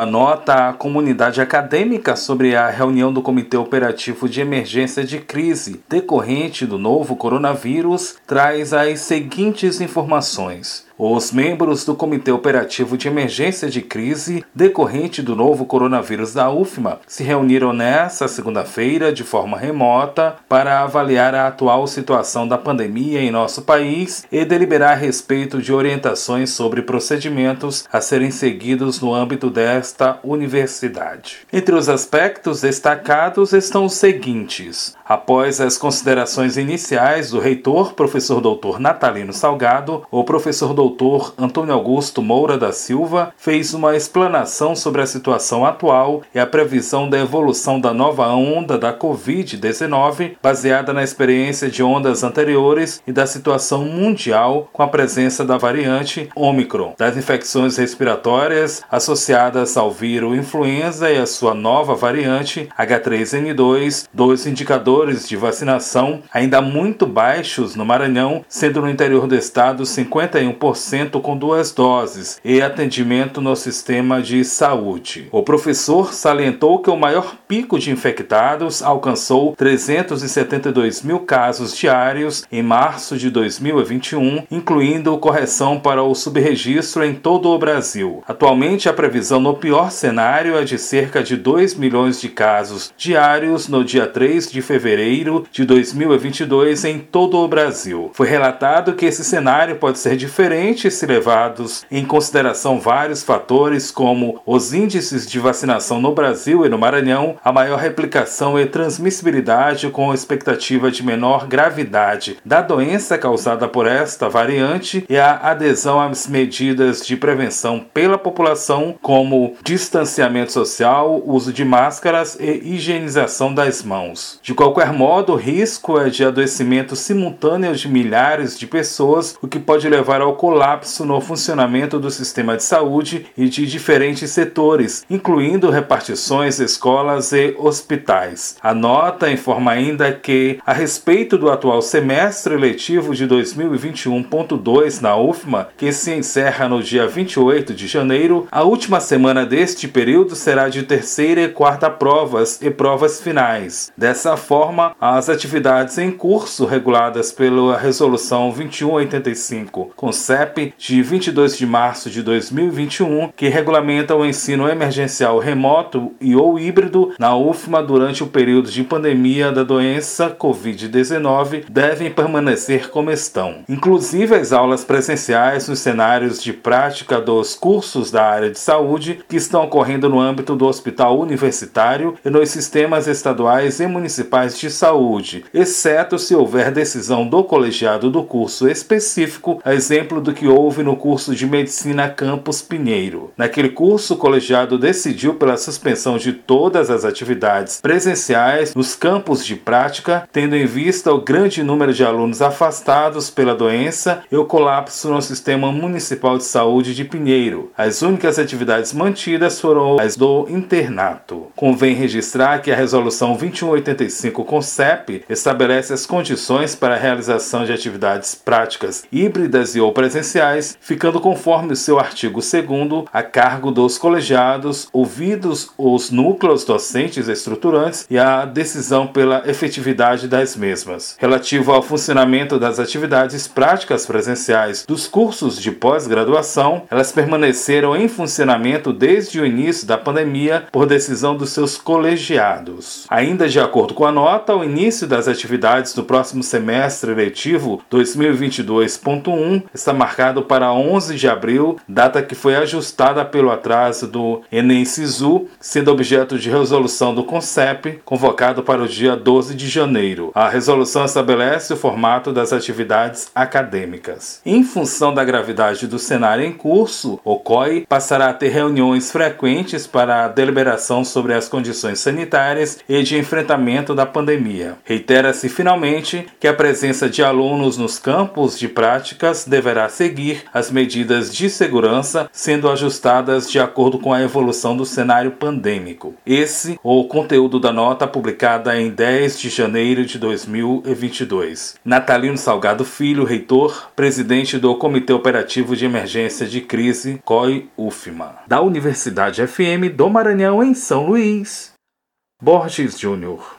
A comunidade acadêmica sobre a reunião do Comitê Operativo de Emergência de Crise decorrente do novo coronavírus traz as seguintes informações. Os membros do Comitê Operativo de Emergência de Crise decorrente do novo coronavírus da UFMA se reuniram nesta segunda-feira de forma remota para avaliar a atual situação da pandemia em nosso país e deliberar a respeito de orientações sobre procedimentos a serem seguidos no âmbito desta universidade. Entre os aspectos destacados estão os seguintes: após as considerações iniciais do reitor, professor doutor Natalino Salgado, o professor doutor doutor Antônio Augusto Moura da Silva fez uma explanação sobre a situação atual e a previsão da evolução da nova onda da Covid-19, baseada na experiência de ondas anteriores e da situação mundial com a presença da variante Omicron, das infecções respiratórias associadas ao vírus influenza e a sua nova variante H3N2, dois indicadores de vacinação ainda muito baixos no Maranhão, sendo no interior do estado 51% com duas doses e atendimento no sistema de saúde. O professor salientou que o maior pico de infectados alcançou 372 mil casos diários em março de 2021, incluindo correção para o subregistro em todo o Brasil. Atualmente, a previsão no pior cenário é de cerca de 2 milhões de casos diários no dia 3 de fevereiro de 2022 em todo o Brasil. Foi relatado que esse cenário pode ser diferente se levados em consideração vários fatores, como os índices de vacinação no Brasil e no Maranhão, a maior replicação e transmissibilidade com expectativa de menor gravidade da doença causada por esta variante e a adesão às medidas de prevenção pela população, como distanciamento social, uso de máscaras e higienização das mãos. De qualquer modo, o risco é de adoecimento simultâneo de milhares de pessoas, o que pode levar ao colapso colapso no funcionamento do sistema de saúde e de diferentes setores, incluindo repartições, escolas e hospitais. A nota informa ainda que, a respeito do atual semestre letivo de 2021.2 na UFMA, que se encerra no dia 28 de janeiro, a última semana deste período será de terceira e quarta provas e provas finais. Dessa forma, as atividades em curso reguladas pela Resolução 2185, CONCEP De 22 de março de 2021, que regulamenta o ensino emergencial remoto e ou híbrido na UFMA durante o período de pandemia da doença Covid-19, devem permanecer como estão. Inclusive as aulas presenciais nos cenários de prática dos cursos da área de saúde que estão ocorrendo no âmbito do hospital universitário e nos sistemas estaduais e municipais de saúde, exceto se houver decisão do colegiado do curso específico, a exemplo do que houve no curso de Medicina Campus Pinheiro. Naquele curso, o colegiado decidiu pela suspensão de todas as atividades presenciais nos campos de prática, tendo em vista o grande número de alunos afastados pela doença e o colapso no sistema municipal de saúde de Pinheiro. As únicas atividades mantidas foram as do internato. Convém registrar que a resolução 2185 CONCEP estabelece as condições para a realização de atividades práticas híbridas e ou presenciais ficando conforme seu artigo 2 a cargo dos colegiados, ouvidos os núcleos docentes estruturantes e a decisão pela efetividade das mesmas. Relativo ao funcionamento das atividades práticas presenciais dos cursos de pós-graduação, elas permaneceram em funcionamento desde o início da pandemia por decisão dos seus colegiados. Ainda de acordo com a nota, o início das atividades do próximo semestre letivo 2022.1 está marcado marcado para 11 de abril, data que foi ajustada pelo atraso do Enem Sisu, sendo objeto de resolução do CONCEP, convocado para o dia 12 de janeiro. A resolução estabelece o formato das atividades acadêmicas. Em função da gravidade do cenário em curso, o COI passará a ter reuniões frequentes para a deliberação sobre as condições sanitárias e de enfrentamento da pandemia. Reitera-se finalmente que a presença de alunos nos campos de práticas deverá seguir as medidas de segurança sendo ajustadas de acordo com a evolução do cenário pandêmico. Esse o conteúdo da nota publicada em 10 de janeiro de 2022. Natalino Salgado Filho, reitor, presidente do Comitê Operativo de Emergência de Crise, COI-UFMA, da Universidade FM do Maranhão em São Luís. Borges Júnior